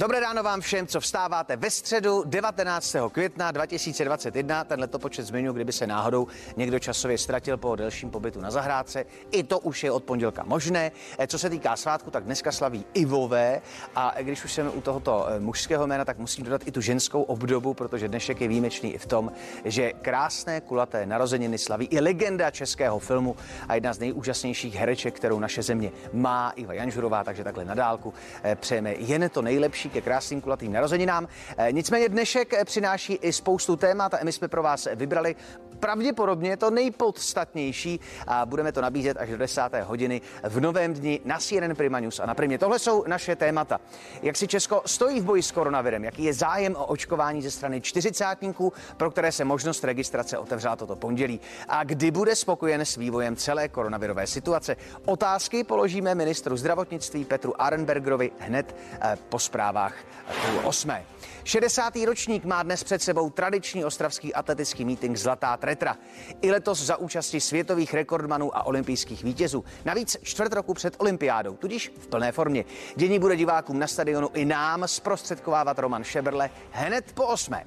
Dobré ráno vám všem, co vstáváte ve středu 19. května 2021. Ten letopočet zmiňu, kdyby se náhodou někdo časově ztratil po delším pobytu na zahrádce. I to už je od pondělka možné. Eh, co se týká svátku, tak dneska slaví Ivové. A když už jsem u tohoto eh, mužského jména, tak musím dodat i tu ženskou obdobu, protože dnešek je výjimečný i v tom, že krásné kulaté narozeniny slaví i legenda českého filmu a jedna z nejúžasnějších hereček, kterou naše země má, Iva Janžurová, takže takhle na dálku eh, přejeme jen to nejlepší nejlepší ke krásným kulatým narozeninám. Eh, nicméně dnešek eh, přináší i spoustu témat a my jsme pro vás vybrali pravděpodobně to nejpodstatnější a budeme to nabízet až do 10. hodiny v novém dni na CNN Prima News a na Primě. Tohle jsou naše témata. Jak si Česko stojí v boji s koronavirem, jaký je zájem o očkování ze strany čtyřicátníků, pro které se možnost registrace otevřela toto pondělí a kdy bude spokojen s vývojem celé koronavirové situace. Otázky položíme ministru zdravotnictví Petru Arenbergerovi hned eh, po zprávách půl osmé. 60. ročník má dnes před sebou tradiční ostravský atletický meeting Zlatá tretra. I letos za účasti světových rekordmanů a olympijských vítězů. Navíc čtvrt roku před olympiádou, tudíž v plné formě. Dění bude divákům na stadionu i nám zprostředkovávat Roman Šeberle hned po osmé.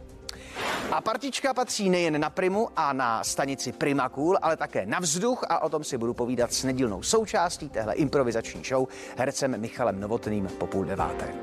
A partička patří nejen na Primu a na stanici Primakul, ale také na vzduch a o tom si budu povídat s nedílnou součástí téhle improvizační show hercem Michalem Novotným po půl deváté.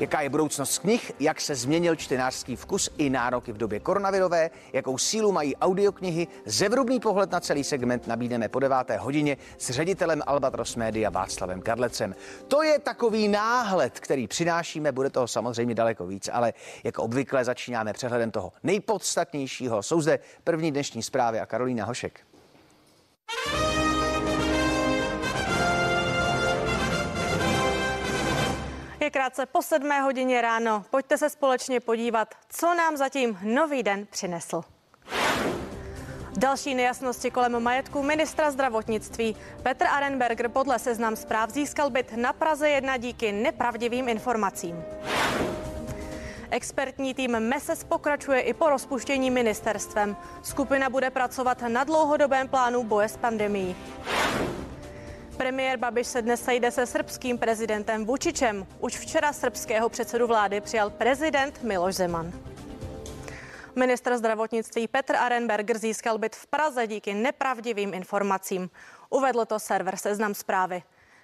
Jaká je budoucnost knih, jak se změnil čtenářský vkus i nároky v době koronavirové, jakou sílu mají audioknihy, zevrubný pohled na celý segment nabídneme po deváté hodině s ředitelem Albatros Media Václavem Kadlecem. To je takový náhled, který přinášíme, bude toho samozřejmě daleko víc, ale jako obvykle začínáme přehledem toho nejpodstatnějšího. Jsou zde první dnešní zprávy a Karolína Hošek. Je krátce po sedmé hodině ráno. Pojďte se společně podívat, co nám zatím nový den přinesl. Další nejasnosti kolem majetku ministra zdravotnictví. Petr Arenberger podle seznam zpráv získal byt na Praze 1 díky nepravdivým informacím. Expertní tým MESES pokračuje i po rozpuštění ministerstvem. Skupina bude pracovat na dlouhodobém plánu boje s pandemí. Premiér Babiš se dnes sejde se srbským prezidentem Vučičem. Už včera srbského předsedu vlády přijal prezident Miloš Zeman. Ministr zdravotnictví Petr Arenberger získal byt v Praze díky nepravdivým informacím. Uvedl to server Seznam zprávy.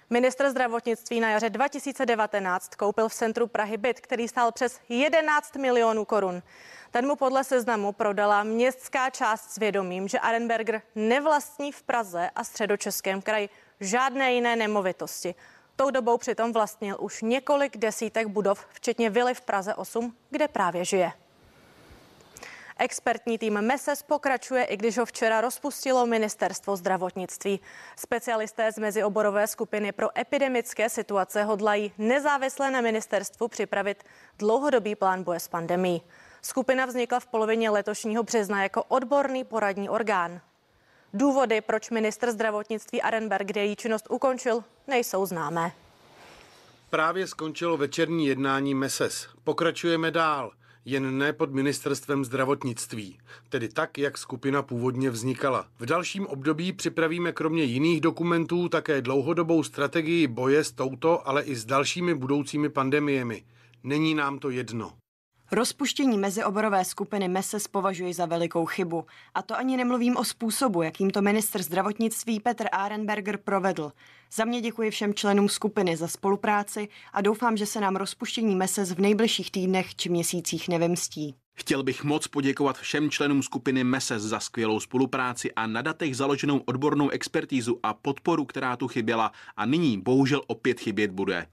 Ministr zdravotnictví na jaře 2019 koupil v centru Prahy byt, který stál přes 11 milionů korun. Ten mu podle seznamu prodala městská část s vědomím, že Arenberger nevlastní v Praze a středočeském kraji žádné jiné nemovitosti. Tou dobou přitom vlastnil už několik desítek budov, včetně vily v Praze 8, kde právě žije. Expertní tým MESES pokračuje, i když ho včera rozpustilo ministerstvo zdravotnictví. Specialisté z mezioborové skupiny pro epidemické situace hodlají nezávisle na ministerstvu připravit dlouhodobý plán boje s pandemí. Skupina vznikla v polovině letošního března jako odborný poradní orgán. Důvody, proč ministr zdravotnictví Arenberg její činnost ukončil, nejsou známé. Právě skončilo večerní jednání MESES. Pokračujeme dál, jen ne pod ministerstvem zdravotnictví, tedy tak, jak skupina původně vznikala. V dalším období připravíme kromě jiných dokumentů také dlouhodobou strategii boje s touto, ale i s dalšími budoucími pandemiemi. Není nám to jedno. Rozpuštění mezioborové skupiny MESES považuji za velikou chybu. A to ani nemluvím o způsobu, jakým to ministr zdravotnictví Petr Arenberger provedl. Za mě děkuji všem členům skupiny za spolupráci a doufám, že se nám rozpuštění MESES v nejbližších týdnech či měsících nevymstí. Chtěl bych moc poděkovat všem členům skupiny MESES za skvělou spolupráci a na datech založenou odbornou expertízu a podporu, která tu chyběla a nyní bohužel opět chybět bude.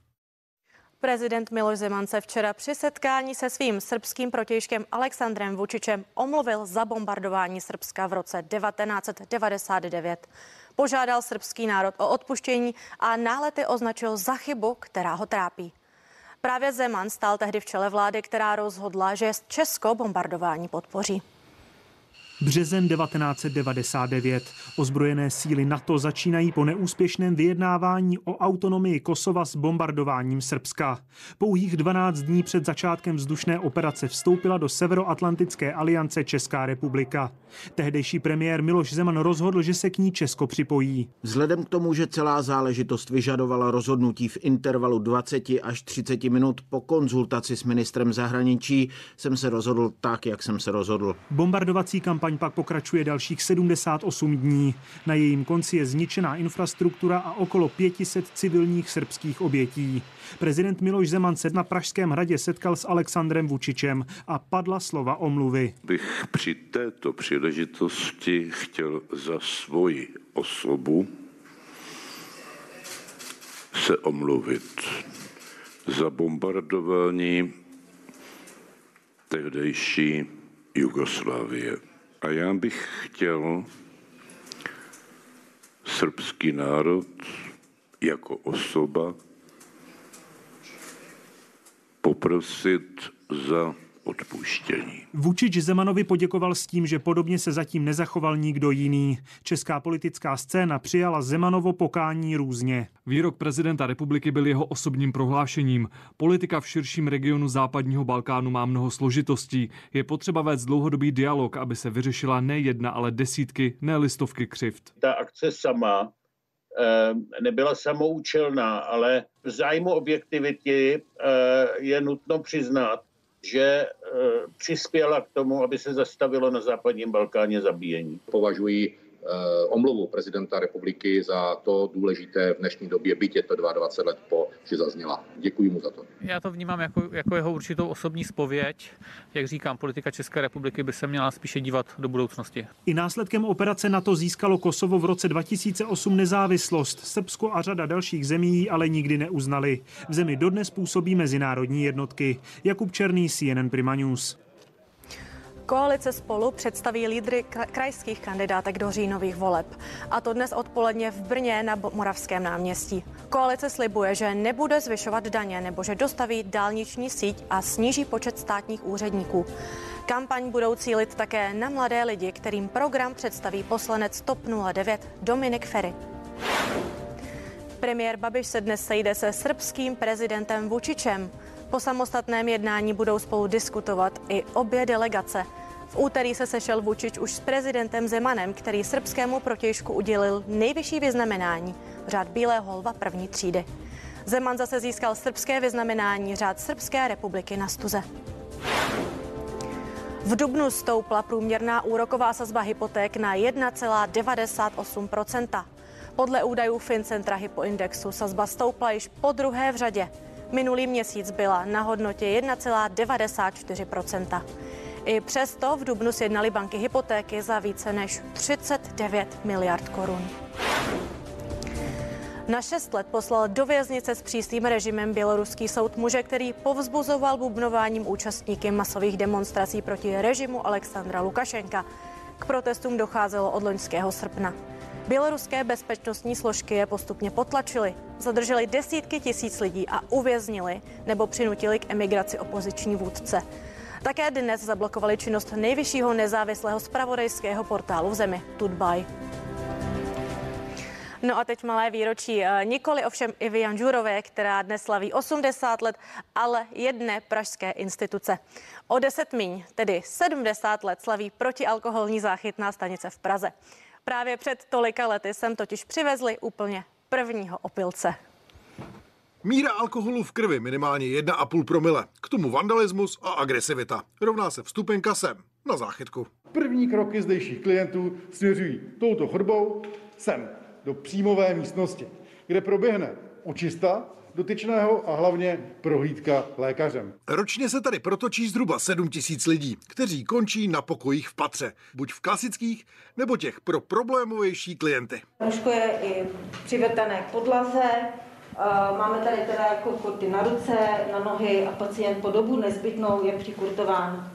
Prezident Miloš Zeman se včera při setkání se svým srbským protějškem Alexandrem Vučičem omluvil za bombardování Srbska v roce 1999. Požádal srbský národ o odpuštění a nálety označil za chybu, která ho trápí. Právě Zeman stál tehdy v čele vlády, která rozhodla, že Česko bombardování podpoří. Březen 1999. Ozbrojené síly NATO začínají po neúspěšném vyjednávání o autonomii Kosova s bombardováním Srbska. Pouhých 12 dní před začátkem vzdušné operace vstoupila do Severoatlantické aliance Česká republika. Tehdejší premiér Miloš Zeman rozhodl, že se k ní Česko připojí. Vzhledem k tomu, že celá záležitost vyžadovala rozhodnutí v intervalu 20 až 30 minut po konzultaci s ministrem zahraničí, jsem se rozhodl tak, jak jsem se rozhodl. Bombardovací kampaň pak pokračuje dalších 78 dní. Na jejím konci je zničená infrastruktura a okolo 500 civilních srbských obětí. Prezident Miloš Zeman se na Pražském hradě setkal s Alexandrem Vučičem a padla slova omluvy. Bych při této příležitosti chtěl za svoji osobu se omluvit za bombardování tehdejší Jugoslávie. A já bych chtěl srbský národ jako osoba poprosit za odpuštění. Vučič Zemanovi poděkoval s tím, že podobně se zatím nezachoval nikdo jiný. Česká politická scéna přijala Zemanovo pokání různě. Výrok prezidenta republiky byl jeho osobním prohlášením. Politika v širším regionu západního Balkánu má mnoho složitostí. Je potřeba vést dlouhodobý dialog, aby se vyřešila ne jedna, ale desítky, ne listovky křivt. Ta akce sama eh, nebyla samoučelná, ale v zájmu objektivity eh, je nutno přiznat, že e, přispěla k tomu, aby se zastavilo na západním Balkáně zabíjení. Považuji omluvu prezidenta republiky za to důležité v dnešní době, byť je to 22 let po, že zazněla. Děkuji mu za to. Já to vnímám jako, jako jeho určitou osobní spověď. Jak říkám, politika České republiky by se měla spíše dívat do budoucnosti. I následkem operace NATO získalo Kosovo v roce 2008 nezávislost. Srbsko a řada dalších zemí ale nikdy neuznali. V zemi dodnes působí mezinárodní jednotky. Jakub Černý, CNN Prima News. Koalice spolu představí lídry krajských kandidátek do říjnových voleb. A to dnes odpoledne v Brně na Moravském náměstí. Koalice slibuje, že nebude zvyšovat daně nebo že dostaví dálniční síť a sníží počet státních úředníků. Kampaň budou cílit také na mladé lidi, kterým program představí poslanec TOP 09 Dominik Ferry. Premiér Babiš se dnes sejde se srbským prezidentem Vučičem. Po samostatném jednání budou spolu diskutovat i obě delegace. V úterý se sešel Vučič už s prezidentem Zemanem, který srbskému protějšku udělil nejvyšší vyznamenání, řád Bílého lva první třídy. Zeman zase získal srbské vyznamenání řád Srbské republiky na stuze. V Dubnu stoupla průměrná úroková sazba hypoték na 1,98% Podle údajů Fincentra Hypoindexu sazba stoupla již po druhé v řadě. Minulý měsíc byla na hodnotě 1,94% I přesto v Dubnu sjednali banky hypotéky za více než 39 miliard korun. Na šest let poslal do věznice s přísným režimem běloruský soud muže, který povzbuzoval bubnováním účastníky masových demonstrací proti režimu Alexandra Lukašenka. K protestům docházelo od loňského srpna. Běloruské bezpečnostní složky je postupně potlačily, zadrželi desítky tisíc lidí a uvěznili nebo přinutili k emigraci opoziční vůdce. Také dnes zablokovali činnost nejvyššího nezávislého spravodajského portálu v zemi, Tudbaj. No a teď malé výročí. Eh, nikoli ovšem Ivy Janžurové, která dnes slaví 80 let, ale jedné pražské instituce. O 10 míň, tedy 70 let, slaví protialkoholní záchytná stanice v Praze. Právě před tolika lety jsem totiž přivezli úplně prvního opilce. Míra alkoholu v krvi minimálně 1,5 promile. K tomu vandalismus a agresivita. Rovná se vstupenka sem, na záchytku. První kroky zdejších klientů směřují touto chodbou sem, do příjmové místnosti, kde proběhne očista dotyčného a hlavně prohlídka lékařem. Ročně se tady protočí zhruba 7 tisíc lidí, kteří končí na pokojích v patře, buď v klasických, nebo těch pro problémovější klienty. Trošku je i přivrtané k podlaze, Máme tady teda jako koty na ruce, na nohy a pacient po dobu nezbytnou je přikurtován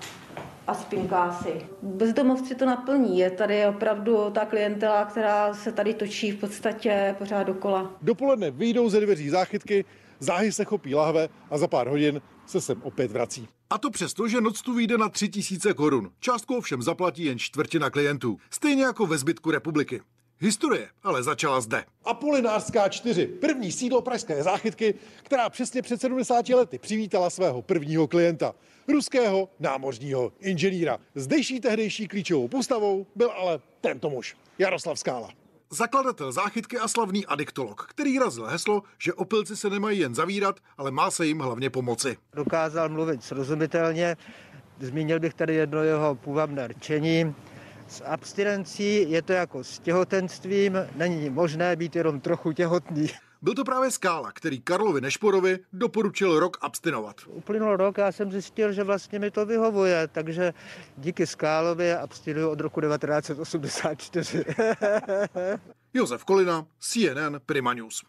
a spinkásy. Bezdomovci to naplní. Je tady opravdu ta klientela, která se tady točí v podstatě pořád dokola. Dopoledne vyjdou ze dveří záchytky, záhy se chopí lahve a za pár hodin se sem opět vrací. A to přesto, že noc tu vyjde na 3000 korun. Částku ovšem zaplatí jen čtvrtina klientů. Stejně jako ve zbytku republiky. Historie ale začala zde. Apolinářská 4, první sídlo pražské záchytky, která přesně před 70 lety přivítala svého prvního klienta, ruského námořního inženýra. Zdejší tehdejší klíčovou postavou byl ale tento muž, Jaroslav Skála. Zakladatel záchytky a slavný adiktolog, který razil heslo, že opilci se nemají jen zavírat, ale má se jim hlavně pomoci. Dokázal mluvit srozumitelně, zmínil bych tady jedno jeho půvabné rčení, s abstinencí je to jako s těhotenstvím, není možné být jenom trochu těhotný. Byl to právě Skála, který Karlovi Nešporovi doporučil rok abstinovat. Uplynul rok a já jsem zjistil, že vlastně mi to vyhovuje, takže díky Skálovi abstinuju od roku 1984. Josef Kolina, CNN Prima News.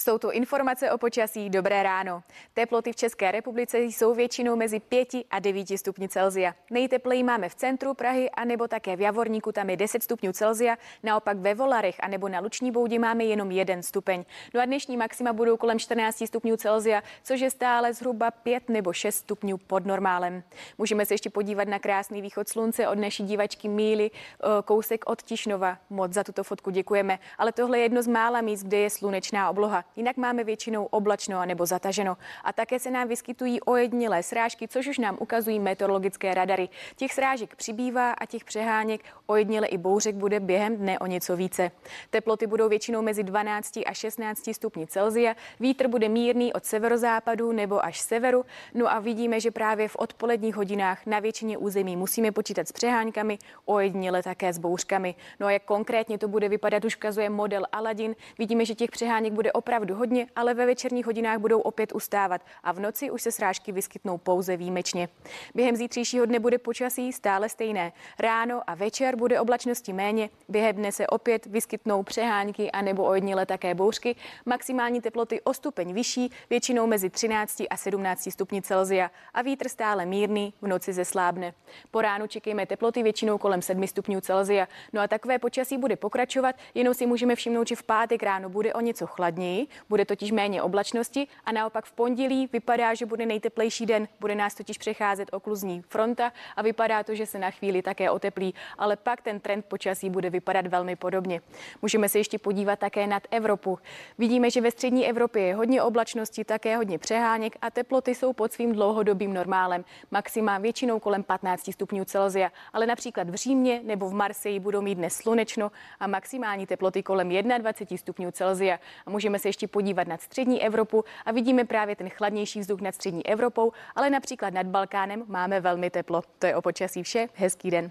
Jsou tu informace o počasí. Dobré ráno. Teploty v České republice jsou většinou mezi 5 a 9 stupni Celzia. Nejtepleji máme v centru Prahy a nebo také v Javorníku, tam je 10 stupňů Celzia. Naopak ve Volarech a nebo na Luční boudě máme jenom 1 stupeň. No a dnešní maxima budou kolem 14 stupňů Celzia, což je stále zhruba 5 nebo 6 stupňů pod normálem. Můžeme se ještě podívat na krásný východ slunce od naší divačky Míly, eh, kousek od Tišnova. Moc za tuto fotku děkujeme. Ale tohle je jedno z mála míst, kde je slunečná obloha. Jinak máme většinou oblačno nebo zataženo. A také se nám vyskytují ojedinělé srážky, což už nám ukazují meteorologické radary. Těch srážek přibývá a těch přeháněk ojediněle i bouřek bude během dne o něco více. Teploty budou většinou mezi 12 a 16 stupni Celzia. Vítr bude mírný od severozápadu nebo až severu. No a vidíme, že právě v odpoledních hodinách na většině území musíme počítat s přeháňkami, ojediněle také s bouřkami. No a jak konkrétně to bude vypadat, už ukazuje model Aladin. Vidíme, že těch přeháněk bude opravdu opravdu hodně, ale ve večerních hodinách budou opět ustávat a v noci už se srážky vyskytnou pouze výjimečně. Během zítřejšího dne bude počasí stále stejné. Ráno a večer bude oblačnosti méně, během dne se opět vyskytnou přehánky a nebo ojednile také bouřky. Maximální teploty o stupeň vyšší, většinou mezi 13 a 17 stupni Celzia a vítr stále mírný, v noci zeslábne. Po ránu čekejme teploty většinou kolem 7 stupňů Celzia. No a takové počasí bude pokračovat, jenom si můžeme všimnout, že v pátek ráno bude o něco chladněji, bude totiž méně oblačnosti a naopak v pondělí vypadá, že bude nejteplejší den, bude nás totiž přecházet okluzní fronta a vypadá to, že se na chvíli také oteplí, ale pak ten trend počasí bude vypadat velmi podobně. Můžeme se ještě podívat také nad Evropu. Vidíme, že ve střední Evropě je hodně oblačnosti, také hodně přeháněk a teploty jsou pod svým dlouhodobým normálem. Maxima většinou kolem 15 stupňů Celzia, ale například v Římě nebo v Marseji budou mít dnes slunečno a maximální teploty kolem 21 stupňů Celzia. A můžeme se ještě podívat nad střední Evropu a vidíme právě ten chladnější vzduch nad střední Evropou, ale například nad Balkánem máme velmi teplo. To je o počasí vše. Hezký den.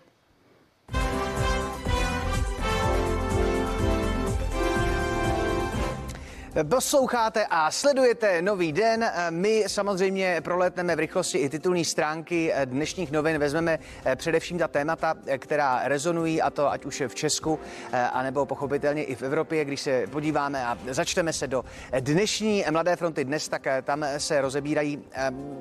Posloucháte a sledujete nový den. My samozřejmě proletneme v rychlosti i titulní stránky dnešních novin. Vezmeme eh, především ta témata, eh, která rezonují, a to ať už je v Česku, eh, anebo pochopitelně i v Evropě. Když se podíváme a začteme se do dnešní Mladé fronty dnes, tak tam se rozebírají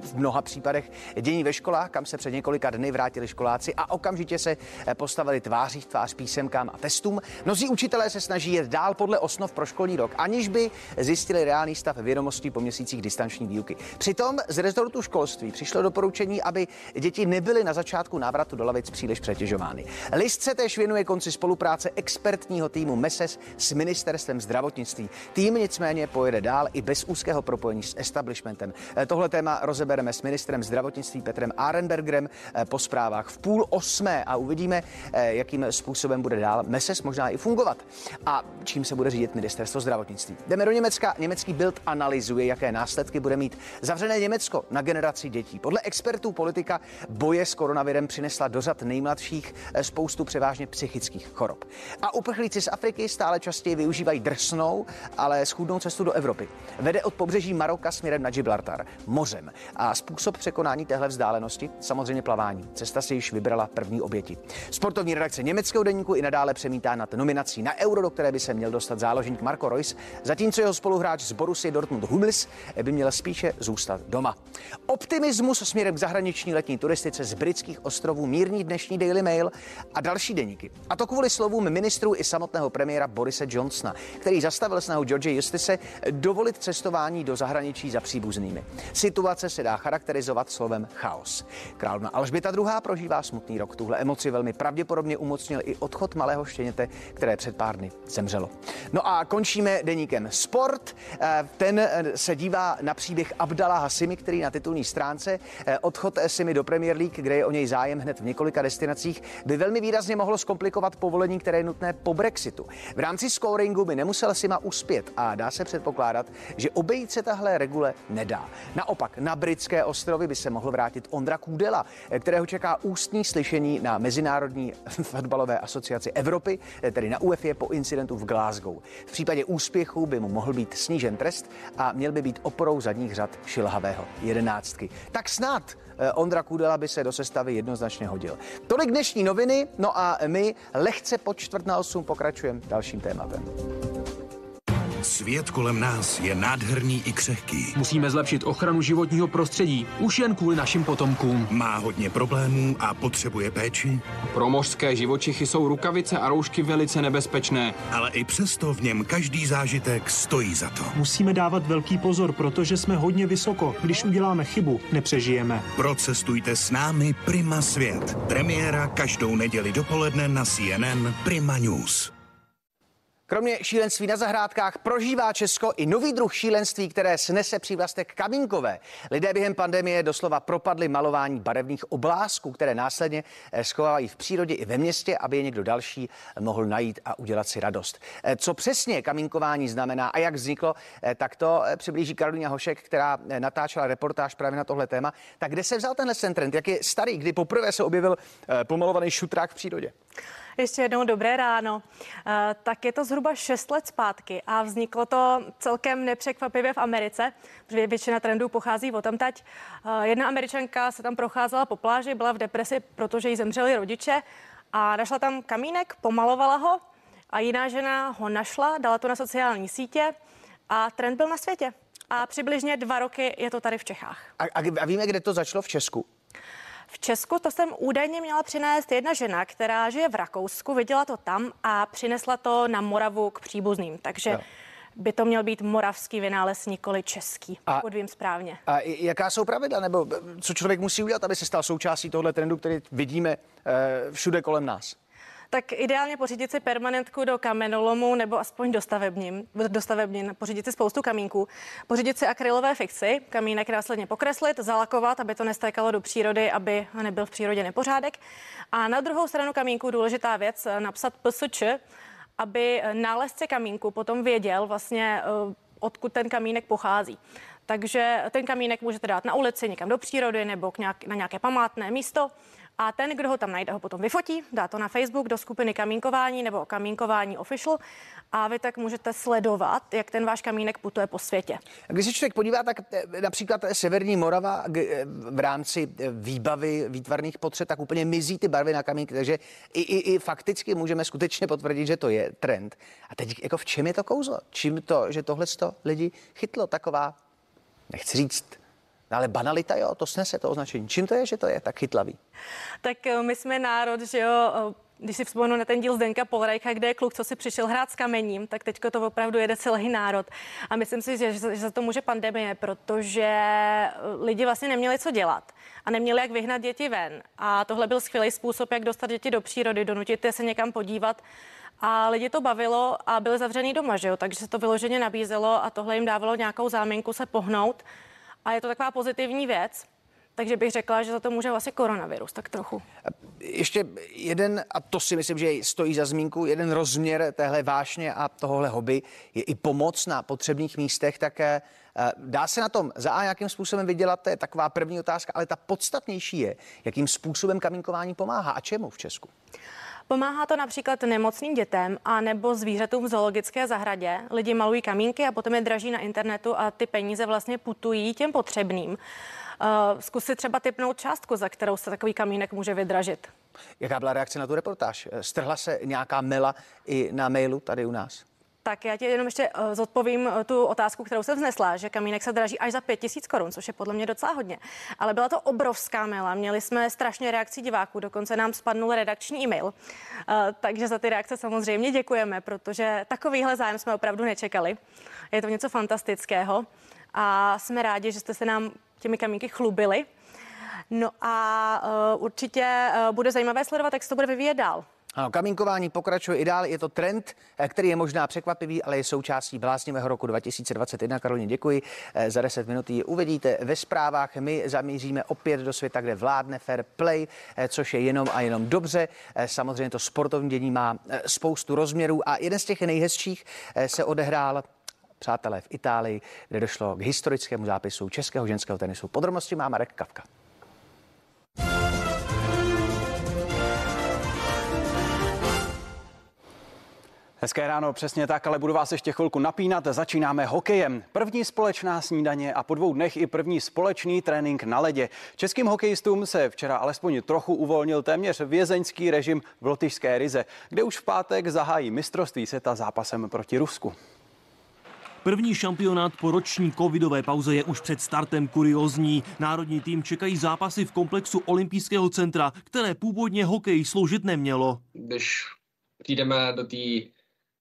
v mnoha případech dění ve školách, kam se před několika dny vrátili školáci a okamžitě se postavili tváří v tvář písemkám a testům. Mnozí učitelé se snaží jet dál podle osnov pro školní rok, aniž by zjistili reálný stav vědomostí po měsících distanční výuky. Přitom z rezortu školství přišlo doporučení, aby děti nebyly na začátku návratu do lavic příliš přetěžovány. List se též věnuje konci spolupráce expertního týmu MESES s ministerstvem zdravotnictví. Tým nicméně pojede dál i bez úzkého propojení s establishmentem. Eh, tohle téma rozebereme s ministrem zdravotnictví Petrem Arenbergerem eh, po zprávách v půl osmé a uvidíme, eh, jakým způsobem bude dál MESES možná i fungovat a čím se bude řídit ministerstvo zdravotnictví. Jdeme do Německa. Německý Bild analyzuje, jaké následky bude mít zavřené Německo na generaci dětí. Podle expertů politika boje s koronavirem přinesla do řad nejmladších eh, spoustu převážně psychických chorob. A uprchlíci z Afriky stále častěji využívají drsnou, ale schůdnou cestu do Evropy. Vede od pobřeží Maroka směrem na Gibraltar, mořem. A způsob překonání téhle vzdálenosti samozřejmě plavání. Cesta si již vybrala první oběti. Sportovní redakce německého deníku i nadále přemítá nad nominací na Euro, do které by se měl dostat záložník Marco Reus, zatímco zatímco jeho spoluhráč z Borusy Dortmund Hummels by měl spíše zůstat doma. Optimismus směrem k zahraniční letní turistice z britských ostrovů mírní dnešní Daily Mail a další deníky. A to kvůli slovům ministrů i samotného premiéra Borise Johnsona, který zastavil snahu George Justice dovolit cestování do zahraničí za příbuznými. Situace se dá charakterizovat slovem chaos. Královna Alžběta II. prožívá smutný rok. Tuhle emoci velmi pravděpodobně umocnil i odchod malého štěněte, které před pár dny zemřelo. No a končíme deníkem Sport. Eh, ten eh, se dívá na příběh Abdala Hasimi, který na titulní stránce eh, odchod Simi do Premier League, kde je o něj zájem hned v několika destinacích, by velmi výrazně mohlo zkomplikovat povolení, které je nutné po Brexitu. V rámci scoringu by nemusel Sima uspět a dá se předpokládat, že obejít se tahle regule nedá. Naopak na britské ostrovy by se mohl vrátit Ondra Kůdela, kterého čeká ústní slyšení na Mezinárodní fotbalové asociaci Evropy, tedy na UEFA po incidentu v Glasgow. V případě úspěchu by mu mohl být snížen trest a měl by být oporou zadních řad šilhavého jedenáctky. Tak snad eh, Ondra Kudela by se do sestavy jednoznačně hodil. Tolik dnešní noviny, no a my lehce po čtvrt na osm pokračujeme dalším tématem. Svět kolem nás je nádherný i křehký. Musíme zlepšit ochranu životního prostředí, už jen kvůli našim potomkům. Má hodně problémů a potřebuje péči. Pro mořské živočichy jsou rukavice a roušky velice nebezpečné. Ale i přesto v něm každý zážitek stojí za to. Musíme dávat velký pozor, protože jsme hodně vysoko. Když uděláme chybu, nepřežijeme. Procestujte s námi Prima Svět. Premiéra každou neděli dopoledne na CNN Prima News. Kromě šílenství na zahrádkách prožívá Česko i nový druh šílenství, které snese přívlastek kamínkové. Lidé během pandemie doslova propadli malování barevných oblázků, které následně eh, schovávají v přírodě i ve městě, aby je někdo další mohl najít a udělat si radost. Eh, co přesně kamínkování znamená a jak vzniklo, eh, tak to přiblíží Karolina Hošek, která natáčela reportáž právě na tohle téma. Tak kde se vzal tenhle trend? Jak je starý, kdy poprvé se objevil pomalovaný šutrák v přírodě? Ještě jednou dobré ráno. Eh, tak je to zhruba 6 let zpátky a vzniklo to celkem nepřekvapivě v Americe, protože většina trendů pochází o tamtať. Eh, jedna američanka se tam procházela po pláži, byla v depresi, protože jí zemřeli rodiče a našla tam kamínek, pomalovala ho a jiná žena ho našla, dala to na sociální sítě a trend byl na světě. A přibližně dva roky je to tady v Čechách. A, a víme, kde to začalo v Česku? V Česku to jsem údajně měla přinést jedna žena, která žije v Rakousku, viděla to tam a přinesla to na Moravu k příbuzným. Takže no by to měl být moravský vynález, nikoli český, a, pokud vím správně. A jaká jsou pravidla, nebo co člověk musí udělat, aby se stal součástí tohle trendu, který vidíme e, všude kolem nás? Tak ideálně pořídit si permanentku do kamenolomu nebo aspoň do stavebním, do stavebnin, pořídit si spoustu kamínků, pořídit si akrylové fixy, kamínek následně pokreslit, zalakovat, aby to nestékalo do přírody, aby nebyl v přírodě nepořádek. A na druhou stranu kamínku důležitá věc, napsat PSČ, aby nálezce kamínku potom věděl vlastně, eh, odkud ten kamínek pochází. Takže ten kamínek můžete dát na ulici, někam do přírody nebo k nějak, na nějaké památné místo a ten, kdo ho tam najde, ho potom vyfotí, dá to na Facebook do skupiny kamínkování nebo kamínkování official a vy tak můžete sledovat, jak ten váš kamínek putuje po světě. A když se člověk podívá, tak eh, například Severní Morava eh, v rámci eh, výbavy výtvarných potřeb, tak úplně mizí ty barvy na kamínky, takže i, i, i fakticky můžeme skutečně potvrdit, že to je trend. A teď jako v čem je to kouzlo? Čím to, že tohle lidi chytlo, taková, nechci říct, ale banalita, jo, to snese to označení. Čím to je, že to je tak chytlavý? Tak eh, my jsme národ, že jo, eh, když si vzpomenu na ten díl Zdenka Polrejka, kde je kluk, co si přišel hrát s kamením, tak teďko to opravdu jede celý národ. A myslím si, že, že za to může pandemie, protože eh, lidi vlastně neměli co dělat a neměli jak vyhnat děti ven. A tohle byl skvělý způsob, jak dostat děti do přírody, donutit je se někam podívat. A lidi to bavilo a byli zavřený doma, že jo? takže se to vyloženě nabízelo a tohle jim dávalo nějakou záminku se pohnout a je to taková pozitivní věc. Takže bych řekla, že za to může vlastně koronavirus, tak trochu. Ještě jeden, a to si myslím, že stojí za zmínku, jeden rozměr téhle vášně a tohohle hobby je i pomoc na potřebných místech, tak eh, dá se na tom za a nějakým způsobem vydělat, to je taková první otázka, ale ta podstatnější je, jakým způsobem kamínkování pomáhá a čemu v Česku? Pomáhá to například nemocným dětem a nebo zvířatům v zoologické zahradě. Lidi malují kamínky a potom je draží na internetu a ty peníze vlastně putují těm potřebným. Uh, zkusit třeba typnout částku, za kterou se takový kamínek může vydražit. Jaká byla reakce na tu reportáž? Strhla se nějaká mela i na mailu tady u nás? Tak já ti jenom ještě uh, zodpovím uh, tu otázku, kterou jsem vznesla, že kamínek se draží až za 5000 korun, což je podle mě docela hodně. Ale byla to obrovská mela. Měli jsme strašně reakcí diváků, dokonce nám spadnul redakční e-mail. Uh, takže za ty reakce samozřejmě děkujeme, protože takovýhle zájem jsme opravdu nečekali. Je to něco fantastického a jsme rádi, že jste se nám těmi kamínky chlubili. No a uh, určitě uh, bude zajímavé sledovat, jak se to bude vyvíjet dál. Ano, kamínkování pokračuje i dál. Je to trend, eh, který je možná překvapivý, ale je součástí bláznivého roku 2021. Karolíně, děkuji. Za 10 minut ji uvidíte ve zprávách. My zamíříme opět do světa, kde vládne fair play, což je jenom a jenom dobře. Samozřejmě to sportovní dění má spoustu rozměrů a jeden z těch nejhezčích se odehrál přátelé v Itálii, kde došlo k historickému zápisu českého ženského tenisu. Podrobnosti má Marek Kavka. Hezké ráno, přesně tak, ale budu vás ještě chvilku napínat. Začínáme hokejem. První společná snídaně a po dvou dnech i první společný trénink na ledě. Českým hokejistům se včera alespoň trochu uvolnil téměř vězeňský režim v lotyšské Rize, kde už v pátek zahájí mistrovství světa zápasem proti Rusku. První šampionát po roční covidové pauze je už před startem kuriozní. Národní tým čekají zápasy v komplexu olympijského centra, které původně hokej sloužit nemělo. Když přijdeme do té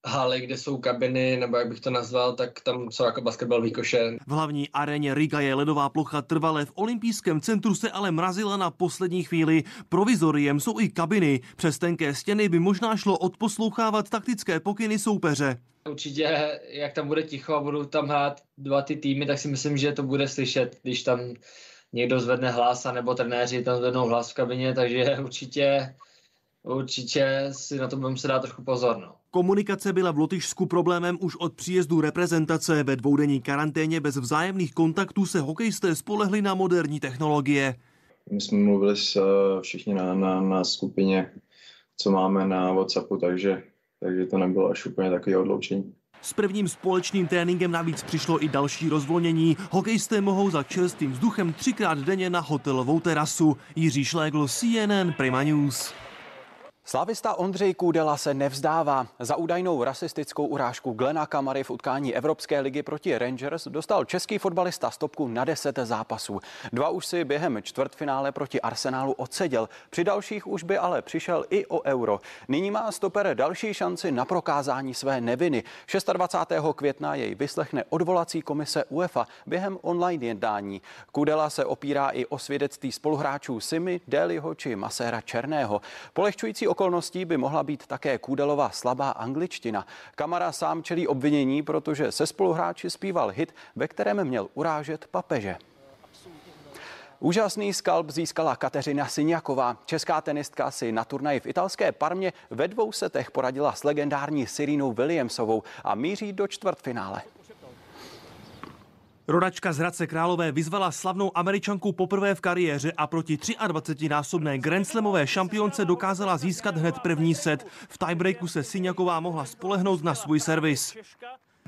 haly, kde jsou kabiny, nebo jak bych to nazval, tak tam jsou jako basketbalový koše. V hlavní aréně Riga je ledová plocha trvalé, v olympijském centru se ale mrazila na poslední chvíli. Provizoriem jsou i kabiny. Přes tenké stěny by možná šlo odposlouchávat taktické pokyny soupeře. Určitě, jak tam bude ticho a budou tam hrát dva ty týmy, tak si myslím, že to bude slyšet, když tam někdo zvedne hlas, nebo trenéři tam zvednou hlas v kabině, takže určitě, určitě si na to budeme se dát trochu pozor. No. Komunikace byla v Lotyšsku problémem už od příjezdu reprezentace. Ve dvoudenní karanténě bez vzájemných kontaktů se hokejisté spolehli na moderní technologie. My jsme mluvili s eh, všichni na, na, na skupině, co máme na WhatsAppu, takže, takže to nebylo až úplně takové odloučení. S prvním společným tréninkem navíc přišlo i další rozvolnění. Hokejisté mohou za čerstvým vzduchem třikrát denně na hotelovou terasu. Jiří Šlégl, CNN Prima News. Slavista Ondřej Kůdela se nevzdává. Za údajnou rasistickou urážku Glena Kamary v utkání Evropské ligy proti Rangers dostal český fotbalista stopku na 10 zápasů. Dva už si během čtvrtfinále proti Arsenálu odseděl. Při dalších už by ale přišel i o euro. Nyní má stoper další šanci na prokázání své neviny. 26. května jej vyslechne odvolací komise UEFA během online jednání. Kůdela se opírá i o svědectví spoluhráčů Simi, Deliho či Maséra Černého. Polehčující okolností by mohla být také Kůdelova slabá angličtina. Kamara sám čelí obvinění, protože se spoluhráči zpíval hit, ve kterém měl urážet papeže. Úžasný skalp získala Kateřina Syňaková. Česká tenistka si na turnaji v italské Parmě ve dvou setech poradila s legendární Sirinou Williamsovou a míří do čtvrtfinále. Rodačka z Hradce Králové vyzvala slavnou američanku poprvé v kariéře a proti 23-násobné Grand Slamové šampionce dokázala získat hned první set. V tiebreaku se Syňaková mohla spolehnout na svůj servis.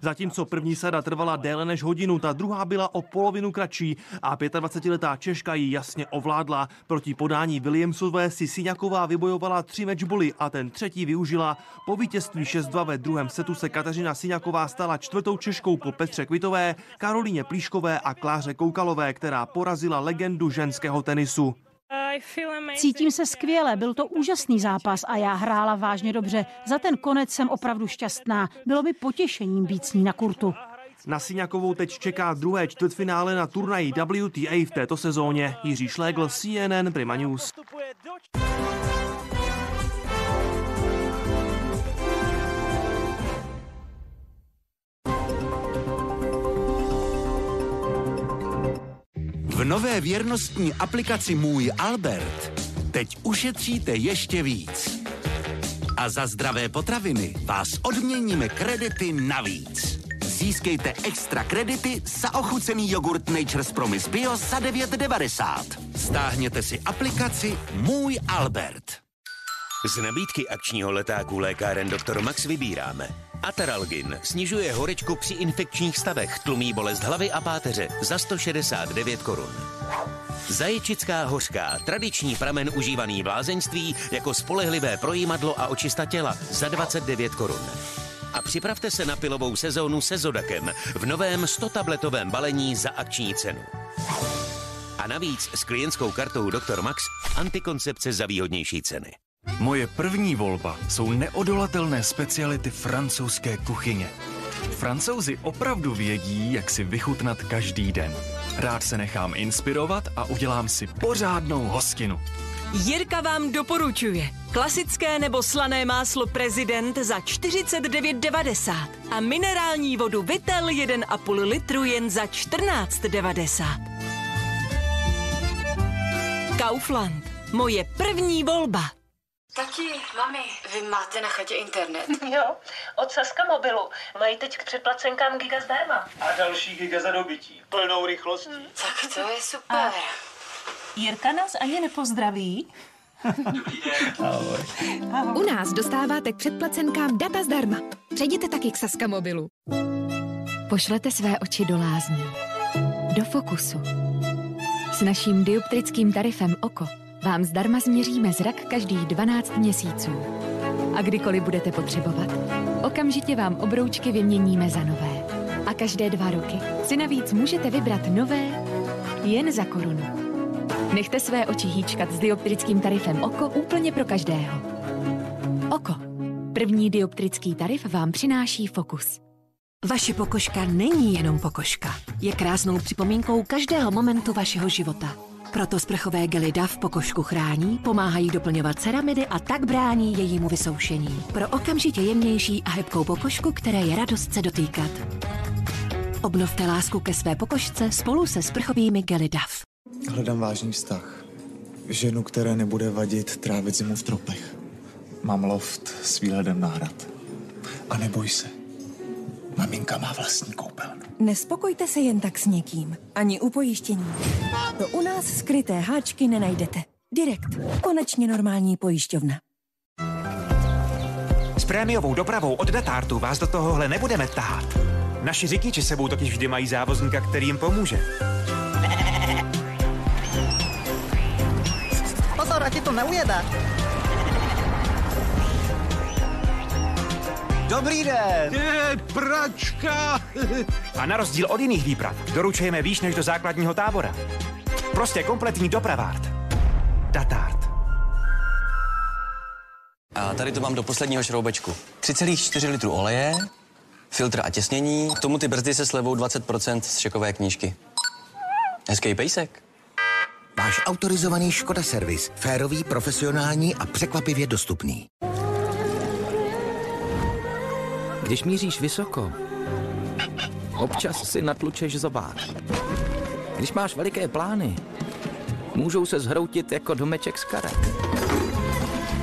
Zatímco první sada trvala déle než hodinu, ta druhá byla o polovinu kratší a 25-letá Češka ji jasně ovládla. Proti podání Williamsové si Syňaková vybojovala tři matchboly a ten třetí využila. Po vítězství 6-2 ve druhém setu se Kateřina Syňaková stala čtvrtou Češkou po Petře Kvitové, Karolíně Plíškové a Kláře Koukalové, která porazila legendu ženského tenisu. Cítím se skvěle, byl to úžasný zápas a já hrála vážně dobře. Za ten konec jsem opravdu šťastná. Bylo by potěšením být s ní na kurtu. Na Syňakovou teď čeká druhé čtvrtfinále na turnaji WTA v této sezóně. Jiří Šlégl, CNN Prima News. Nové věrnostní aplikaci Můj Albert teď ušetříte ještě víc. A za zdravé potraviny vás odměníme kredity navíc. Získejte extra kredity za ochucený jogurt Nature's Promise Bio za 9,90. Stáhněte si aplikaci Můj Albert. Z nabídky akčního letáku lékáren Dr. Max vybíráme. Ataralgin snižuje horečku při infekčních stavech, tlumí bolest hlavy a páteře za 169 korun. Zaječická hořká, tradiční pramen užívaný v lázeňství jako spolehlivé projímadlo a očista těla za 29 korun. a připravte se na pilovou sezónu se Zodakem v novém 100-tabletovém balení za akční cenu. A navíc s klientskou kartou Dr. Max antikoncepce za výhodnější ceny. Moje první volba jsou neodolatelné speciality francouzské kuchyně. Francouzi opravdu vědí, jak si vychutnat každý den. Rád se nechám inspirovat a udělám si pořádnou hostinu. Jirka vám doporučuje klasické nebo slané máslo Prezident za 49,90 a minerální vodu Vitel 1,5 litru jen za 14,90. Kaufland. Moje první volba. Tati, mami, vy máte na chatě internet? Jo, od Saska mobilu. Mají teď k předplacenkám giga zdarma. A další giga za dobytí. Plnou rychlostí. Hmm. Tak to je super. A Jirka nás ani nepozdraví. Ahoj. U nás dostáváte k předplacenkám data zdarma. Přejděte taky k Saska mobilu. Pošlete své oči do lázní. Do fokusu. S naším dioptrickým tarifem OKO vám zdarma změříme zrak každých 12 měsíců. A kdykoliv budete potřebovat, okamžitě vám obroučky vyměníme za nové. A každé dva roky si navíc můžete vybrat nové jen za korunu. Nechte své oči hýčkat s dioptrickým tarifem OKO úplně pro každého. OKO. První dioptrický tarif vám přináší fokus. Vaše pokožka není jenom pokožka. Je krásnou připomínkou každého momentu vašeho života. Proto sprchové gely DAV pokožku chrání, pomáhají doplňovat ceramidy a tak brání jejímu vysoušení. Pro okamžitě jemnější a hebkou pokožku, které je radost se dotýkat. Obnovte lásku ke své pokožce spolu se sprchovými gely DAV. Hledám vážný vztah. Ženu, které nebude vadit trávit zimu v tropech. Mám loft s výhledem na hrad. A neboj se. Maminka má vlastní koupelnu. Nespokojte se jen tak s někým, ani u pojištění. To u nás skryté háčky nenajdete. Direkt. Konečně normální pojišťovna. S prémiovou dopravou od Datartu vás do tohohle nebudeme tahat. Naši řidiči sebou totiž vždy mají závozníka, který jim pomůže. Pozor, ať ti to neujede. Dobrý den. Je, pračka! A na rozdíl od jiných výprav doručujeme výš než do základního tábora. Prostě kompletní dopravárt. Datart. A tady to mám do posledního šroubečku. 3,4 litru oleje, filtr a těsnění, k tomu ty brzdy se slevou 20% z šekové knížky. Hezký pejsek. Váš autorizovaný Škoda servis. Férový, profesionální a překvapivě dostupný. Když míříš vysoko, občas si natlučeš zobák. Když máš veliké plány, můžou se zhroutit jako domeček z karet.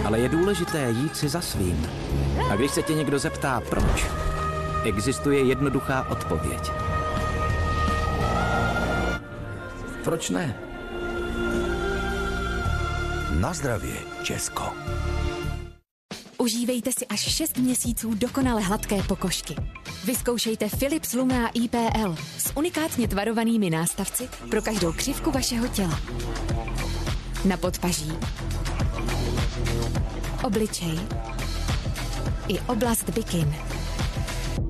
Ale je důležité jít si za svým. A když se tě někdo zeptá, proč, existuje jednoduchá odpověď. Proč ne? Na zdravě, Česko. Užívejte si až 6 měsíců dokonale hladké pokožky. Vyzkoušejte Philips Lumea IPL s unikátně tvarovanými nástavci pro každou křivku vašeho těla. Na podpaží, obličej i oblast bikin.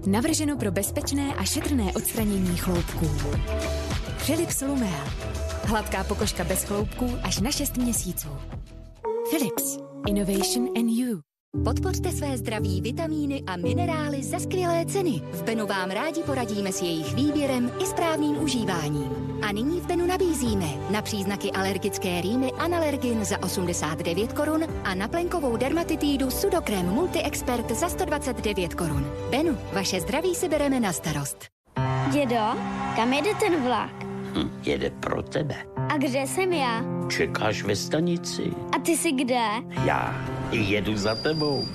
Navrženo pro bezpečné a šetrné odstranění chloupků. Philips Lumea. Hladká pokožka bez chloupků až na 6 měsíců. Philips. Innovation and you. Podpořte své zdraví vitamíny a minerály za skvělé ceny. V Benu vám rádi poradíme s jejich výběrem i správným užíváním. A nyní v Benu nabízíme na příznaky alergické rýmy Analergin za 89 korun a na plenkovou dermatitídu Sudokrem Multi-Expert za 129 korun. Benu, vaše zdraví si bereme na starost. Dědo, kam jede ten vlak? Hm, jede pro tebe. A kde jsem já? Čekáš ve stanici. A ty jsi kde? Já jedu za tebou.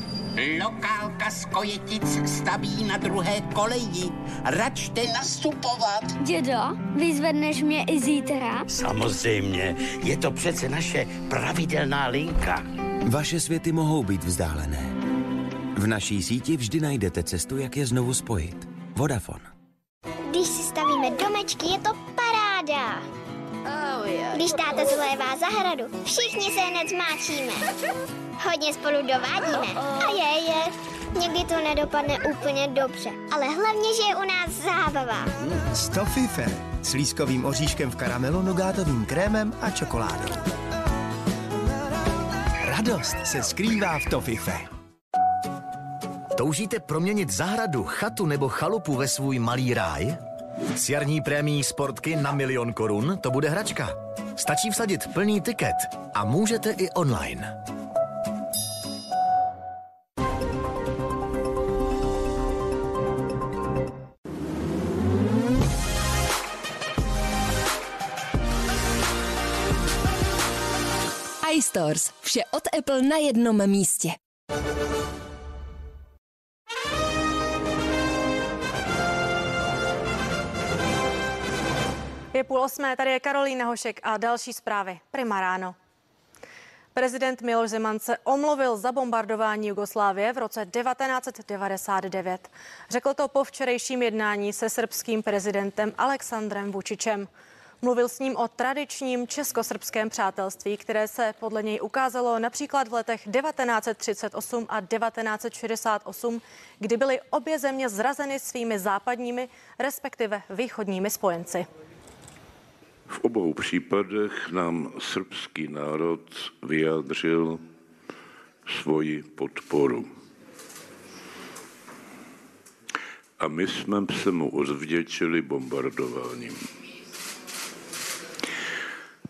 Lokálka z Kojetic staví na druhé koleji. Račte nastupovat. Dědo, vyzvedneš mě i zítra? Samozřejmě, je to přece naše pravidelná linka. Vaše světy mohou být vzdálené. V naší síti vždy najdete cestu, jak je znovu spojit. Vodafone. Když si stavíme domečky, je to paráda. Oh, yeah. Když táta zlévá zahradu, všichni se hned zmáčíme. Hodně spolu dovádíme. A je, je. Někdy to nedopadne úplně dobře, ale hlavně, že je u nás zábava. Stofife s lískovým oříškem v karamelu, nugátovým krémem a čokoládou. Radost se skrývá v Tofife. Toužíte proměnit zahradu, chatu nebo chalupu ve svůj malý ráj? S jarní prémií Sportky na milion korun to bude hračka. Stačí vsadit plný tiket a můžete i online. iStores. Vše od Apple na jednom místě. Je půl osmé, tady je Karolína Hošek a další zprávy. Prima ráno. Prezident Miloš Zeman se omluvil za bombardování Jugoslávie v roce 1999. Řekl to po včerejším jednání se srbským prezidentem Aleksandrem Vučičem. Mluvil s ním o tradičním českosrbském přátelství, které se podle něj ukázalo například v letech 1938 a 1968, kdy byly obě země zrazeny svými západními, respektive východními spojenci. V obou případech nám srbský národ vyjádřil svoji podporu. A my jsme se mu odvděčili bombardováním.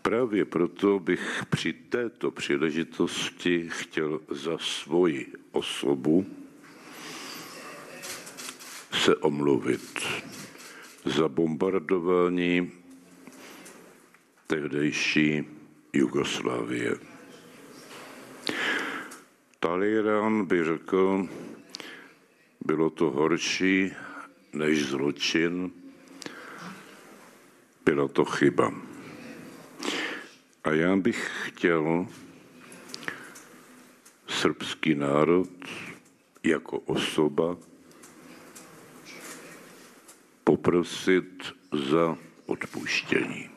Právě proto bych při této příležitosti chtěl za svoji osobu se omluvit za bombardování tehdejší Jugoslávie. Talírán by řekl, bylo to horší než zločin, byla to chyba. A já bych chtěl srbský národ jako osoba poprosit za odpuštění.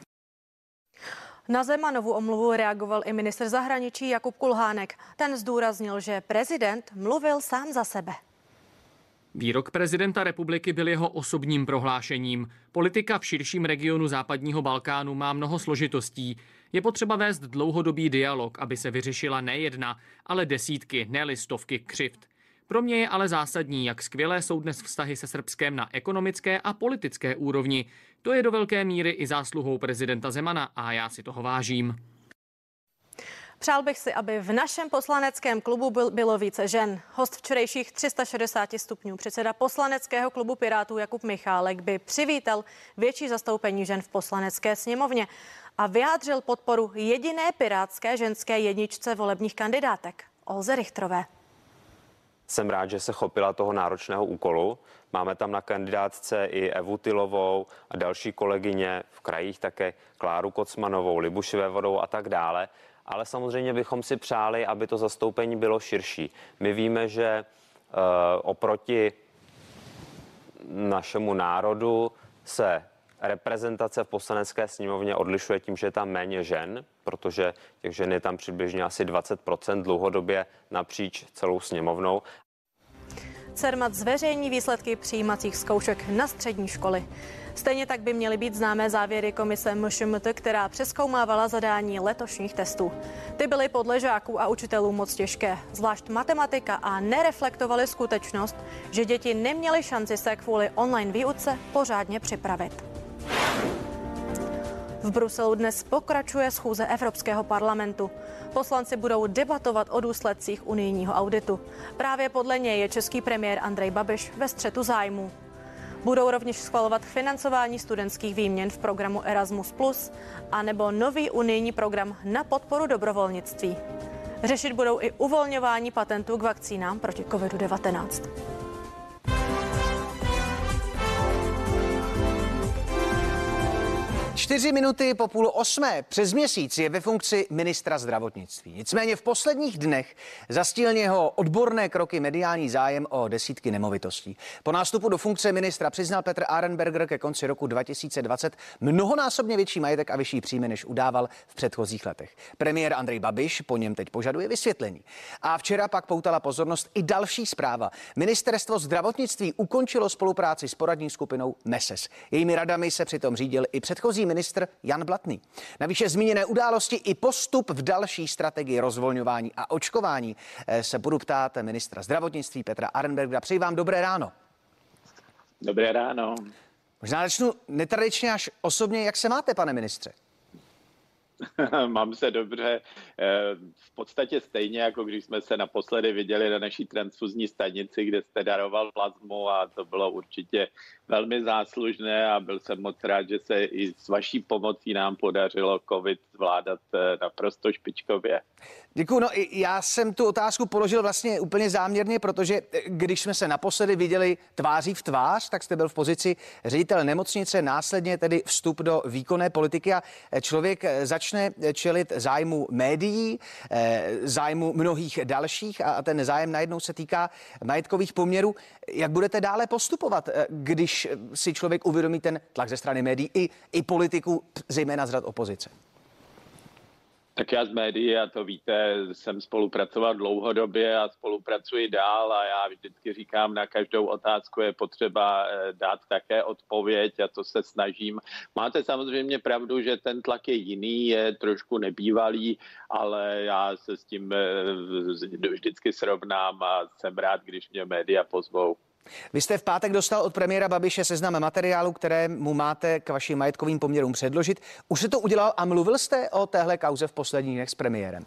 Na Zemanovu omluvu reagoval i minister zahraničí Jakub Kulhánek. Ten zdůraznil, že prezident mluvil sám za sebe. Výrok prezidenta republiky byl jeho osobním prohlášením. Politika v širším regionu západního Balkánu má mnoho složitostí. Je potřeba vést dlouhodobý dialog, aby se vyřešila ne jedna, ale desítky, ne stovky křivt. Pro mě je ale zásadní, jak skvělé jsou dnes vztahy se Srbskem na ekonomické a politické úrovni. To je do velké míry i zásluhou prezidenta Zemana a já si toho vážím. Přál bych si, aby v našem poslaneckém klubu bylo více žen. Host včerejších 360 stupňů, předseda poslaneckého klubu Pirátů Jakub Michálek by přivítal větší zastoupení žen v poslanecké sněmovně a vyjádřil podporu jediné pirátské ženské jedničce volebních kandidátek, Olze Richtrové. Jsem rád, že se chopila toho náročného úkolu. Máme tam na kandidátce i Evu Tylovou a další kolegyně v krajích také Kláru Kocmanovou, Libušivé vodou a tak dále. Ale samozřejmě bychom si přáli, aby to zastoupení bylo širší. My víme, že uh, oproti našemu národu se reprezentace v poslanecké sněmovně odlišuje tím, že je tam méně žen, protože těch žen je tam přibližně asi 20% dlouhodobě napříč celou sněmovnou. CERMAT zveřejní výsledky přijímacích zkoušek na střední školy. Stejně tak by měly být známé závěry komise MŠMT, která přeskoumávala zadání letošních testů. Ty byly podle žáků a učitelů moc těžké, zvlášť matematika a nereflektovaly skutečnost, že děti neměly šanci se kvůli online výuce pořádně připravit. V Bruselu dnes pokračuje schůze Evropského parlamentu. Poslanci budou debatovat o důsledcích unijního auditu. Právě podle něj je český premiér Andrej Babiš ve střetu zájmu. Budou rovněž schvalovat financování studentských výměn v programu Erasmus+, a nebo nový unijní program na podporu dobrovolnictví. Řešit budou i uvolňování patentů k vakcínám proti COVID-19. Čtyři minuty po půl osmé přes měsíc je ve funkci ministra zdravotnictví. Nicméně v posledních dnech zastíl jeho odborné kroky mediální zájem o desítky nemovitostí. Po nástupu do funkce ministra přiznal Petr Arenberger ke konci roku 2020 mnohonásobně větší majetek a vyšší příjmy, než udával v předchozích letech. Premiér Andrej Babiš po něm teď požaduje vysvětlení. A včera pak poutala pozornost i další zpráva. Ministerstvo zdravotnictví ukončilo spolupráci s poradní skupinou MESES. Jejími radami se přitom řídil i předchozí ministr Jan Blatný. Na výše zmíněné události i postup v další strategii rozvolňování a očkování eh, se budu ptát ministra zdravotnictví Petra Arenberga. Přeji vám dobré ráno. Dobré ráno. Možná začnu netradičně až osobně. Jak se máte, pane ministře? Mám se dobře. Eh, v podstatě stejně, jako když jsme se naposledy viděli na naší transfuzní stanici, kde jste daroval plazmu a to bylo určitě velmi záslužné a byl jsem moc rád, že se i s vaší pomocí nám podařilo COVID zvládat eh, naprosto špičkově. Děkuji. No, já jsem tu otázku položil vlastně úplně záměrně, protože eh, když jsme se naposledy viděli tváří v tvář, tak jste byl v pozici ředitel nemocnice, následně tedy vstup do výkonné politiky a eh, člověk začne čelit zájmu médií, zájmu mnohých dalších a ten zájem najednou se týká majetkových poměrů. Jak budete dále postupovat, když si člověk uvědomí ten tlak ze strany médií i, i politiku, zejména z řad opozice? Tak já z médií, a to víte, jsem spolupracoval dlouhodobě a spolupracuji dál a já vždycky říkám, na každou otázku je potřeba eh, dát také odpověď a to se snažím. Máte samozřejmě pravdu, že ten tlak je jiný, je trošku nebývalý, ale já se s tím eh, vždycky srovnám a jsem rád, když mě média pozvou. Vy jste v pátek dostal od premiéra Babiše seznam materiálu, které mu máte k vašim majetkovým poměrům předložit. Už se to udělal a mluvil jste o téhle kauze v posledních dnech s premiérem?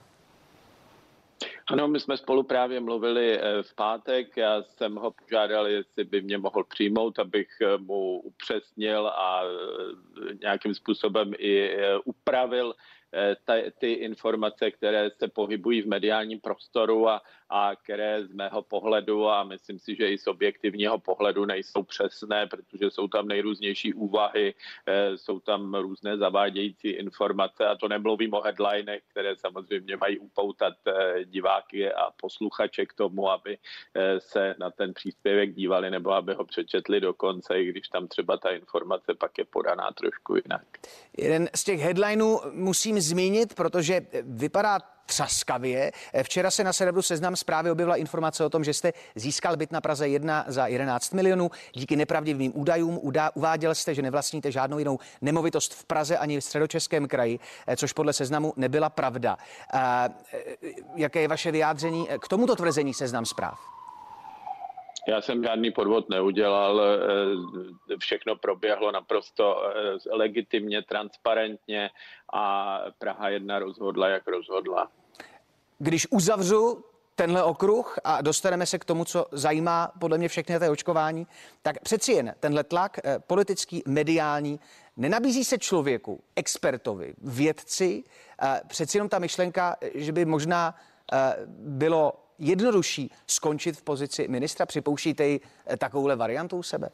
Ano, my jsme spolu právě mluvili eh, v pátek. Já jsem ho požádal, jestli by mě mohl přijmout, abych eh, mu upřesnil a eh, nějakým způsobem i upravil ty informace, které se pohybují v mediálním prostoru a a které z mého pohledu a myslím si, že i z objektivního pohledu nejsou přesné, protože jsou tam nejrůznější úvahy, eh, jsou tam různé zavádějící informace a to nemluvím o headlinech, které samozřejmě mají upoutat eh, diváky a posluchače k tomu, aby eh, se na ten příspěvek dívali nebo aby ho přečetli do konce, i když tam třeba ta informace pak je podaná trošku jinak. Jeden z těch headlinů musím zmínit, protože vypadá třaskavě. Včera se na serveru Seznam zprávy objevila informace o tom, že jste získal byt na Praze 1 za 11 milionů. Díky nepravdivým údajům udá, uváděl jste, že nevlastníte žádnou jinou nemovitost v Praze ani v středočeském kraji, eh, což podle Seznamu nebyla pravda. A, eh, jaké je vaše vyjádření k tomuto tvrzení Seznam zpráv? Já jsem žádný podvod neudělal, eh, všechno proběhlo naprosto legitimně, transparentně a Praha jedna rozhodla, jak rozhodla. Když uzavřu tenhle okruh a dostaneme se k tomu, co zajímá podle mě všechny té očkování, tak přeci jen tenhle tlak eh, politický, mediální, nenabízí se člověku, expertovi, vědci, eh, přeci jenom ta myšlenka, že by možná eh, bylo jednodušší skončit v pozici ministra. Připouštíte ji takovouhle variantu u sebe?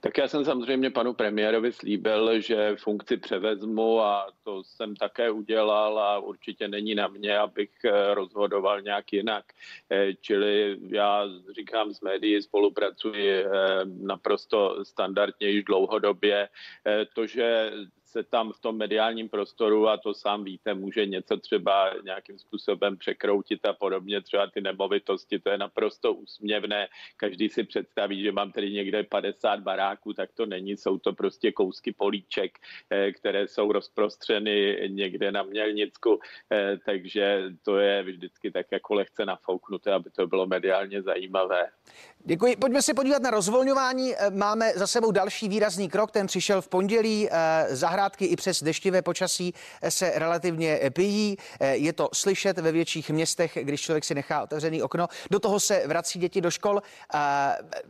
Tak já jsem samozřejmě panu premiérovi slíbil, že funkci převezmu a to jsem také udělal a určitě není na mě, abych eh, rozhodoval nějak jinak. Eh, čili já říkám z médií, spolupracuji eh, naprosto standardně již dlouhodobě. To, že se tam v tom mediálním prostoru, a to sám víte, může něco třeba nějakým způsobem překroutit a podobně, třeba ty nemovitosti, to je naprosto úsměvné. Každý si představí, že mám tady někde 50 baráků, tak to není, jsou to prostě kousky políček, eh, které jsou rozprostřeny někde na Mělnicku, eh, takže to je vždycky tak jako lehce nafouknuté, aby to bylo mediálně zajímavé. Děkuji. Pojďme se podívat na rozvolňování. Eh, máme za sebou další výrazný krok, ten přišel v pondělí. Zahrádky i přes deštivé počasí se relativně pijí. Je to slyšet ve větších městech, když člověk si nechá otevřený okno. Do toho se vrací děti do škol.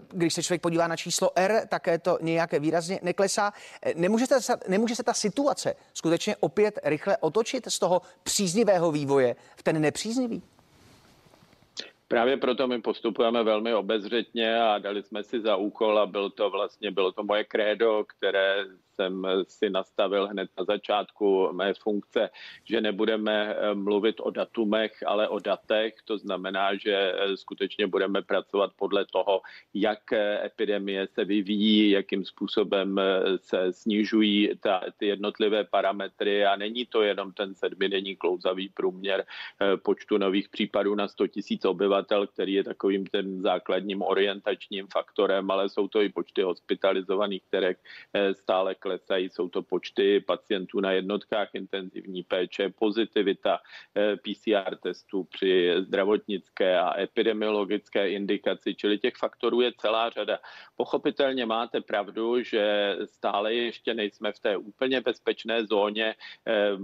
Když se člověk podívá na číslo R, také to nějak výrazně neklesá. Nemůže, ta, nemůže se ta situace skutečně opět rychle otočit z toho příznivého vývoje v ten nepříznivý? Právě proto my postupujeme velmi obezřetně a dali jsme si za úkol a byl to vlastně, bylo to moje krédo, které jsem si nastavil hned na začátku mé funkce, že nebudeme mluvit o datumech, ale o datech. To znamená, že skutečně budeme pracovat podle toho, jak epidemie se vyvíjí, jakým způsobem se snižují ta, ty jednotlivé parametry a není to jenom ten sedmidenní klouzavý průměr počtu nových případů na 100 000 obyvatel, který je takovým ten základním orientačním faktorem, ale jsou to i počty hospitalizovaných, které eh, stále klesají, jsou to počty pacientů na jednotkách intenzivní péče, pozitivita eh, PCR testů při zdravotnické a epidemiologické indikaci, čili těch faktorů je celá řada. Pochopitelně máte pravdu, že stále ještě nejsme v té úplně bezpečné zóně. Eh,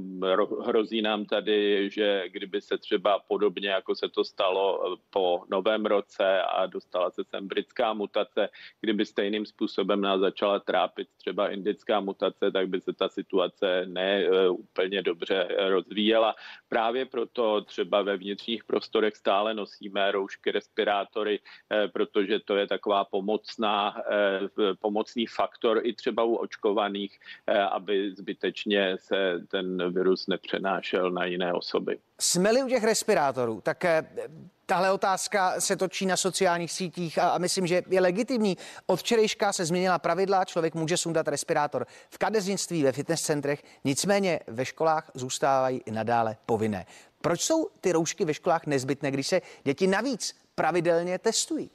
hrozí nám tady, že kdyby se třeba podobně, jako se to stalo po novém roce a dostala se sem britská mutace, kdyby stejným způsobem nás začala trápit třeba indická mutace, tak by se ta situace ne e, úplně dobře rozvíjela. Právě proto třeba ve vnitřních prostorech stále nosíme roušky, respirátory, e, protože to je taková pomocná, pomocný faktor i třeba u očkovaných, aby zbytečně se ten virus nepřenášel na jiné osoby. Jsme-li u těch respirátorů, tak Tahle otázka se točí na sociálních sítích a, a myslím, že je legitimní. Od včerejška se změnila pravidla, člověk může sundat respirátor v kadeřnictví, ve fitness centrech, nicméně ve školách zůstávají i nadále povinné. Proč jsou ty roušky ve školách nezbytné, když se děti navíc pravidelně testují?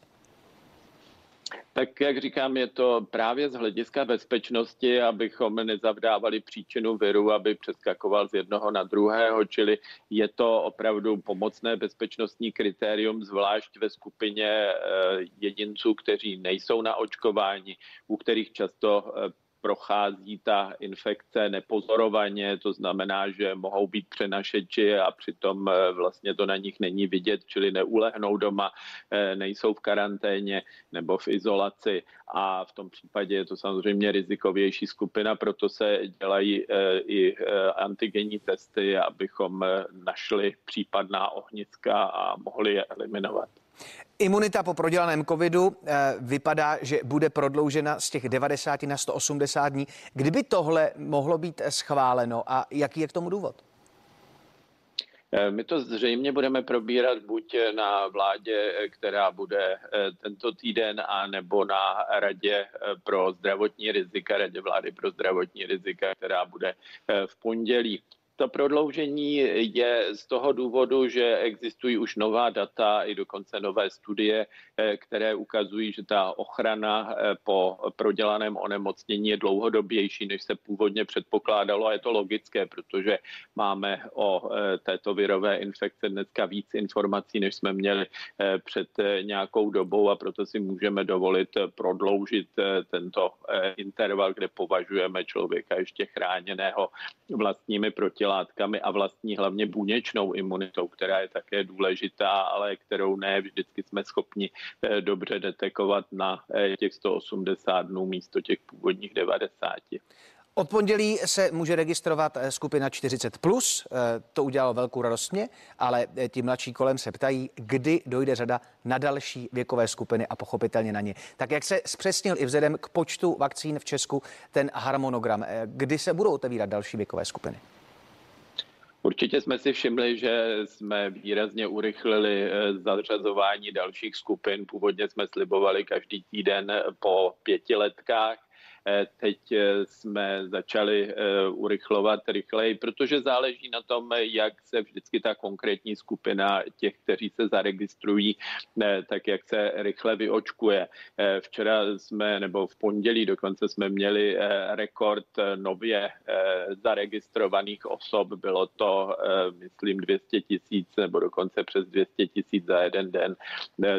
Tak jak říkám, je to právě z hlediska bezpečnosti, abychom nezavdávali příčinu viru, aby přeskakoval z jednoho na druhého, čili je to opravdu pomocné bezpečnostní kritérium, zvlášť ve skupině eh, jedinců, kteří nejsou na očkování, u kterých často eh, prochází ta infekce nepozorovaně, to znamená, že mohou být přenašeči a přitom eh, vlastně to na nich není vidět, čili neulehnou doma, eh, nejsou v karanténě nebo v izolaci a v tom případě je to samozřejmě rizikovější skupina, proto se dělají eh, i antigenní testy, abychom našli případná ohniska a mohli je eliminovat. Imunita po prodělaném covidu eh, vypadá, že bude prodloužena z těch 90 na 180 dní. Kdyby tohle mohlo být schváleno a jaký je k tomu důvod? Eh, my to zřejmě budeme probírat buď na vládě, eh, která bude tento týden, a nebo na radě pro zdravotní rizika, radě vlády pro zdravotní rizika, která bude v pondělí. To prodloužení je z toho důvodu, že existují už nová data i dokonce nové studie, eh, které ukazují, že ta ochrana eh, po prodělaném onemocnění je dlouhodobější, než se původně předpokládalo. A je to logické, protože máme o eh, této virové infekce dneska víc informací, než jsme měli před nějakou dobou. A proto si můžeme dovolit prodloužit tento interval, kde považujeme člověka ještě chráněného vlastními protilátkami protilátkami a vlastní hlavně buněčnou imunitou, která je také důležitá, ale kterou ne vždycky jsme schopni eh, dobře detekovat na eh, těch 180 dnů místo těch původních 90. Od pondělí se může registrovat eh, skupina 40+, plus, to udělalo velkou radost mě, ale ti mladší kolem se ptají, kdy dojde řada na další věkové skupiny a pochopitelně na ně. Tak jak se zpřesnil i vzhledem k počtu vakcín v Česku ten harmonogram, kdy se budou otevírat další věkové skupiny? Určitě jsme si všimli, že jsme výrazně urychlili eh, zařazování dalších skupin. Původně jsme slibovali každý týden po pětiletkách Eh, teď eh, jsme začali eh, urychlovat rychleji, protože záleží na tom, jak se vždycky ta konkrétní skupina těch, kteří se zaregistrují, tak jak se rychle vyočkuje. Včera jsme, nebo v pondělí dokonce jsme měli rekord nově zaregistrovaných osob. Bylo to, myslím, 200 tisíc nebo dokonce přes 200 tisíc za jeden den,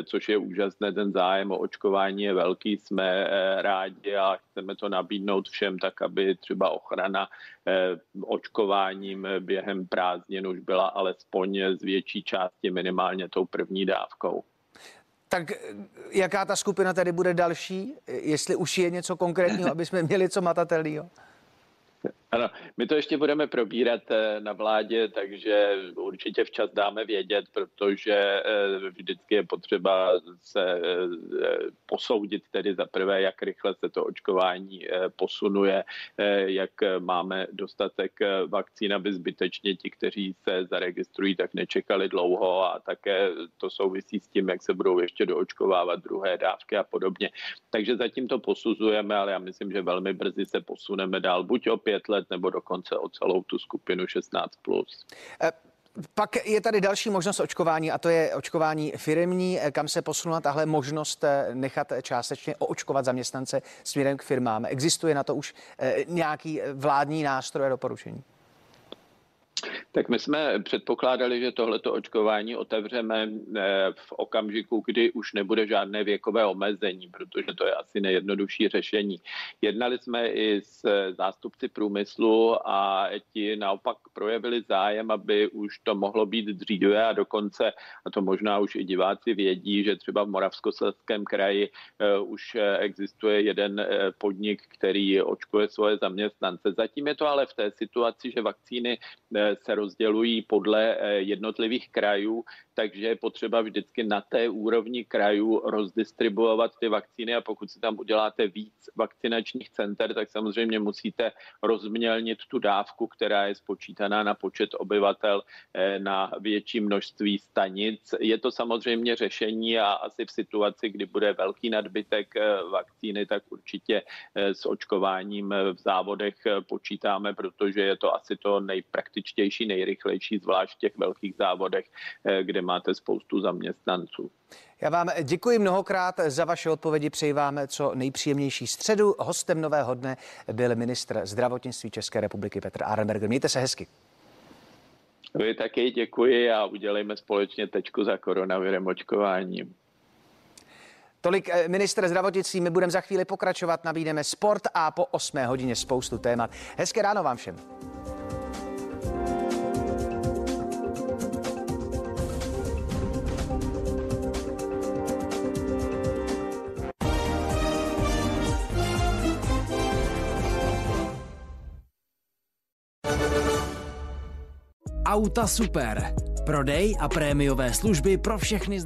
což je úžasné. Ten zájem o očkování je velký. Jsme rádi a chceme to nabídnout všem tak, aby třeba ochrana eh, očkováním během prázdnin už byla alespoň z větší části minimálně tou první dávkou. Tak jaká ta skupina tedy bude další? Jestli už je něco konkrétního, aby jsme měli co matatelného? Ano, my to ještě budeme probírat eh, na vládě, takže určitě včas dáme vědět, protože eh, vždycky je potřeba se eh, posoudit tedy za prvé, jak rychle se to očkování posunuje, jak máme dostatek vakcín, aby zbytečně ti, kteří se zaregistrují, tak nečekali dlouho a také to souvisí s tím, jak se budou ještě doočkovávat druhé dávky a podobně. Takže zatím to posuzujeme, ale já myslím, že velmi brzy se posuneme dál, buď o pět let, let nebo dokonce o celou tu skupinu 16+. Plus. E- pak je tady další možnost očkování a to je očkování firmní, e, kam se posunula tahle možnost e, nechat částečně oočkovat zaměstnance směrem k firmám. Existuje na to už nějaký vládní nástroj a doporučení? Tak my jsme předpokládali, že tohleto očkování otevřeme eh, v okamžiku, kdy už nebude žádné věkové omezení, protože to je asi nejjednodušší řešení. Jednali jsme i s zástupci průmyslu a ti naopak projevili zájem, aby už to mohlo být dříve a dokonce, a to možná už i diváci vědí, že třeba v Moravskoslezském kraji eh, už existuje jeden eh, podnik, který očkuje svoje zaměstnance. Zatím je to ale v té situaci, že vakcíny se rozdělují podle eh, jednotlivých krajů, takže je potřeba vždycky na té úrovni krajů rozdistribuovat ty vakcíny a pokud si tam uděláte víc vakcinačních center, tak samozřejmě musíte rozmělnit tu dávku, která je spočítaná na počet obyvatel eh, na větší množství stanic. Je to samozřejmě řešení a asi v situaci, kdy bude velký nadbytek eh, vakcíny, tak určitě s očkováním v závodech počítáme, protože je to asi to nejpraktičtější, nejrychlejší, zvlášť v těch velkých závodech, eh, kde máte spoustu zaměstnanců. Já vám děkuji mnohokrát za vaše odpovědi. Přeji vám co nejpříjemnější středu. Hostem nového dne byl ministr zdravotnictví České republiky Petr Arenberger. Mějte se hezky. Vy taky děkuji a udělejme společně tečku za koronavirem očkováním. Tolik eh, minister zdravotnictví, my budeme za chvíli pokračovat, nabídneme sport a po 8 hodině spoustu témat. Hezké ráno vám všem. Auta Super. Prodej a prémiové služby pro všechny